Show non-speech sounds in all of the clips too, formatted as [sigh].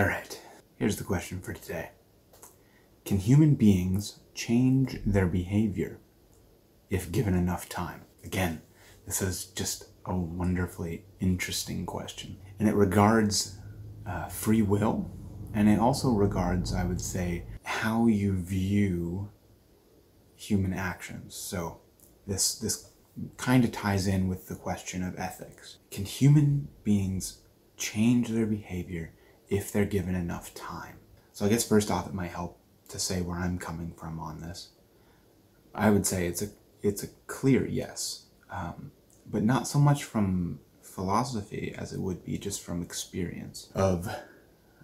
All right, here's the question for today Can human beings change their behavior if given enough time? Again, this is just a wonderfully interesting question. And it regards uh, free will, and it also regards, I would say, how you view human actions. So this this kind of ties in with the question of ethics. Can human beings change their behavior if they're given enough time? So I guess first off, it might help to say where I'm coming from on this. I would say it's a it's a clear yes, um, but not so much from philosophy as it would be just from experience of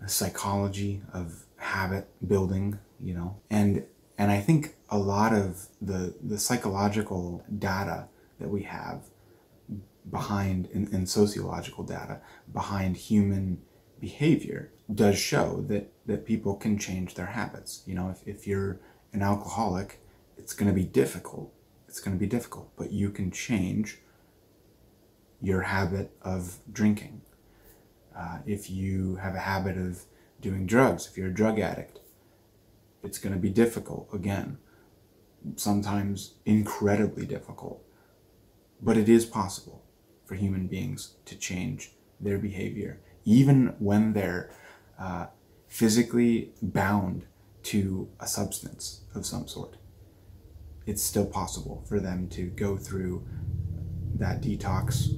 psychology of habit building, you know, and and I think a lot of the the psychological data that we have behind and, and sociological data behind human behavior does show that that people can change their habits. You know, if, if you're an alcoholic, it's going to be difficult. It's going to be difficult, but you can change your habit of drinking. Uh, if you have a habit of doing drugs, if you're a drug addict, it's going to be difficult again, sometimes incredibly difficult. But it is possible for human beings to change their behavior, even when they're uh, physically bound to a substance of some sort. It's still possible for them to go through that detox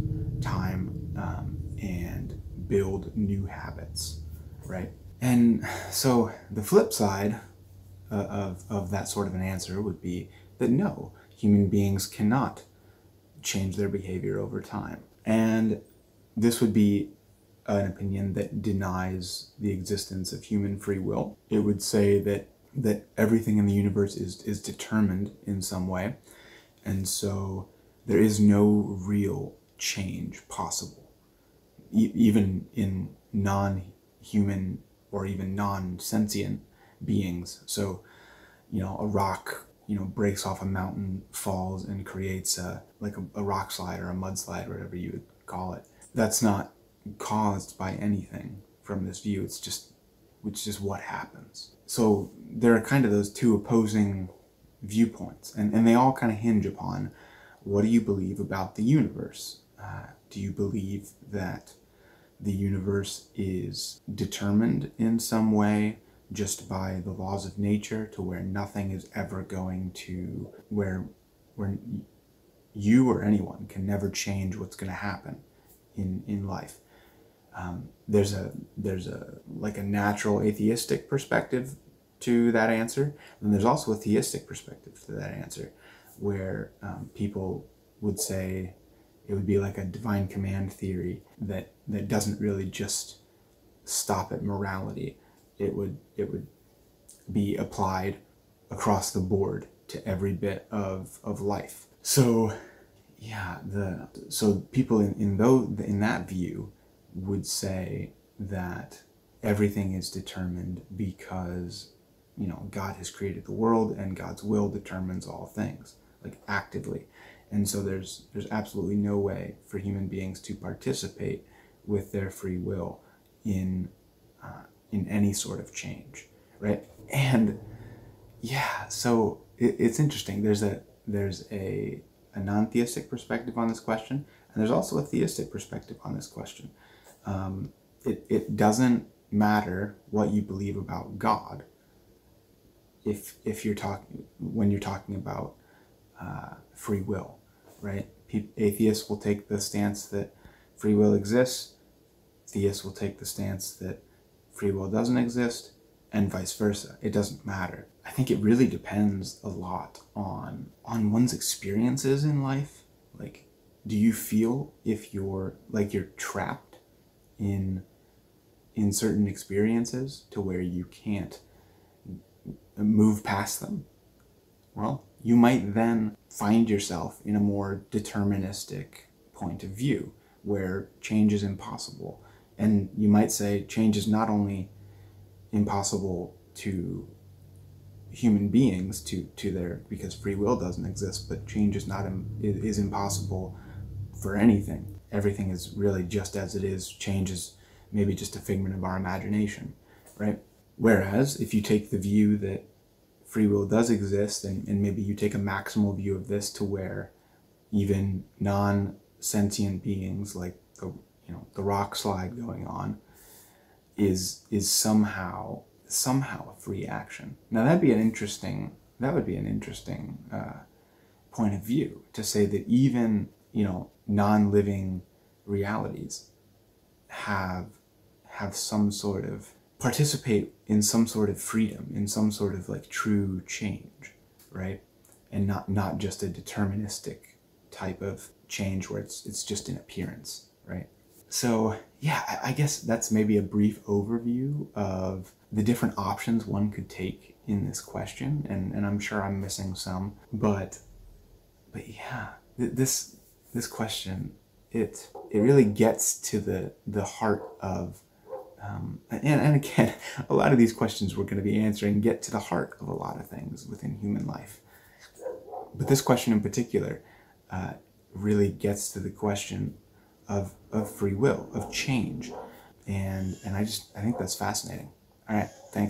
time um, and build new habits, right? And so the flip side uh, of, of that sort of an answer would be that no, human beings cannot change their behavior over time. And this would be an opinion that denies the existence of human free will. It would say that that everything in the universe is is determined in some way, and so there is no real change possible, e- even in non-human or even non-sentient beings. So, you know, a rock, you know, breaks off a mountain, falls, and creates a like a, a rock slide or a mudslide, whatever you would call it. That's not caused by anything from this view. It's just, it's just what happens. So there are kind of those two opposing viewpoints, and, and they all kind of hinge upon what do you believe about the universe? Uh, do you believe that the universe is determined in some way just by the laws of nature to where nothing is ever going to where where you or anyone can never change what's going to happen in in life um, there's a there's a like a natural atheistic perspective to that answer and there's also a theistic perspective to that answer where um, people would say it would be like a divine command theory that that doesn't really just stop at morality it would it would be applied across the board to every bit of, of life. So yeah, the so people in, in though in that view would say that everything is determined because you know God has created the world and God's will determines all things like actively and so there's there's absolutely no way for human beings to participate with their free will in uh, in any sort of change, right? And yeah, so it, it's interesting. There's a there's a a non-theistic perspective on this question, and there's also a theistic perspective on this question. Um, it it doesn't matter what you believe about God. If if you're talking when you're talking about uh, free will, right? Atheists will take the stance that free will exists. Theists will take the stance that free will doesn't exist, and vice versa. It doesn't matter. I think it really depends a lot on on one's experiences in life. Like, do you feel if you're like you're trapped in in certain experiences to where you can't move past them? Well, you might then find yourself in a more deterministic point of view where change is impossible and you might say change is not only impossible to human beings to to their because free will doesn't exist, but change is not is impossible for anything. Everything is really just as it is. Change is maybe just a figment of our imagination. right? Whereas if you take the view that free will does exist, and, and maybe you take a maximal view of this to where even non sentient beings like the you know the rock slide going on is is somehow somehow a free action. Now that'd be an interesting that would be an interesting uh, point of view to say that even you know non-living realities have have some sort of participate in some sort of freedom in some sort of like true change right? And not not just a deterministic type of change where it's it's just an appearance right? So yeah I, I guess that's maybe a brief overview of the different options one could take in this question and and i'm sure i'm missing some but but yeah th- this this question it it really gets to the the heart of um, and, and again [laughs] a lot of these questions we're going to be answering get to the heart of a lot of things within human life. But this question in particular uh, really gets to the question of, of free will of change. And and i just i think that's fascinating. All right thanks